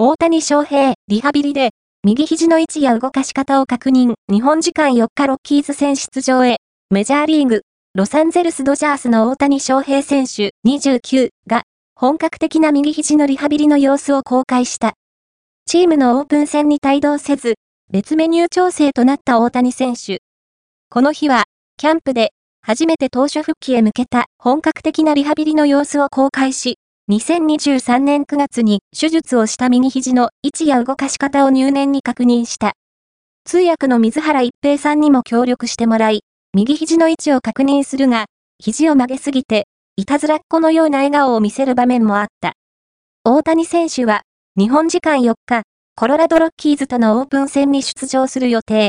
大谷翔平、リハビリで、右肘の位置や動かし方を確認、日本時間4日ロッキーズ戦出場へ、メジャーリーグ、ロサンゼルスドジャースの大谷翔平選手29が、本格的な右肘のリハビリの様子を公開した。チームのオープン戦に帯同せず、別メニュー調整となった大谷選手。この日は、キャンプで、初めて投手復帰へ向けた本格的なリハビリの様子を公開し、2023年9月に手術をした右肘の位置や動かし方を入念に確認した。通訳の水原一平さんにも協力してもらい、右肘の位置を確認するが、肘を曲げすぎて、いたずらっ子のような笑顔を見せる場面もあった。大谷選手は、日本時間4日、コロラドロッキーズとのオープン戦に出場する予定。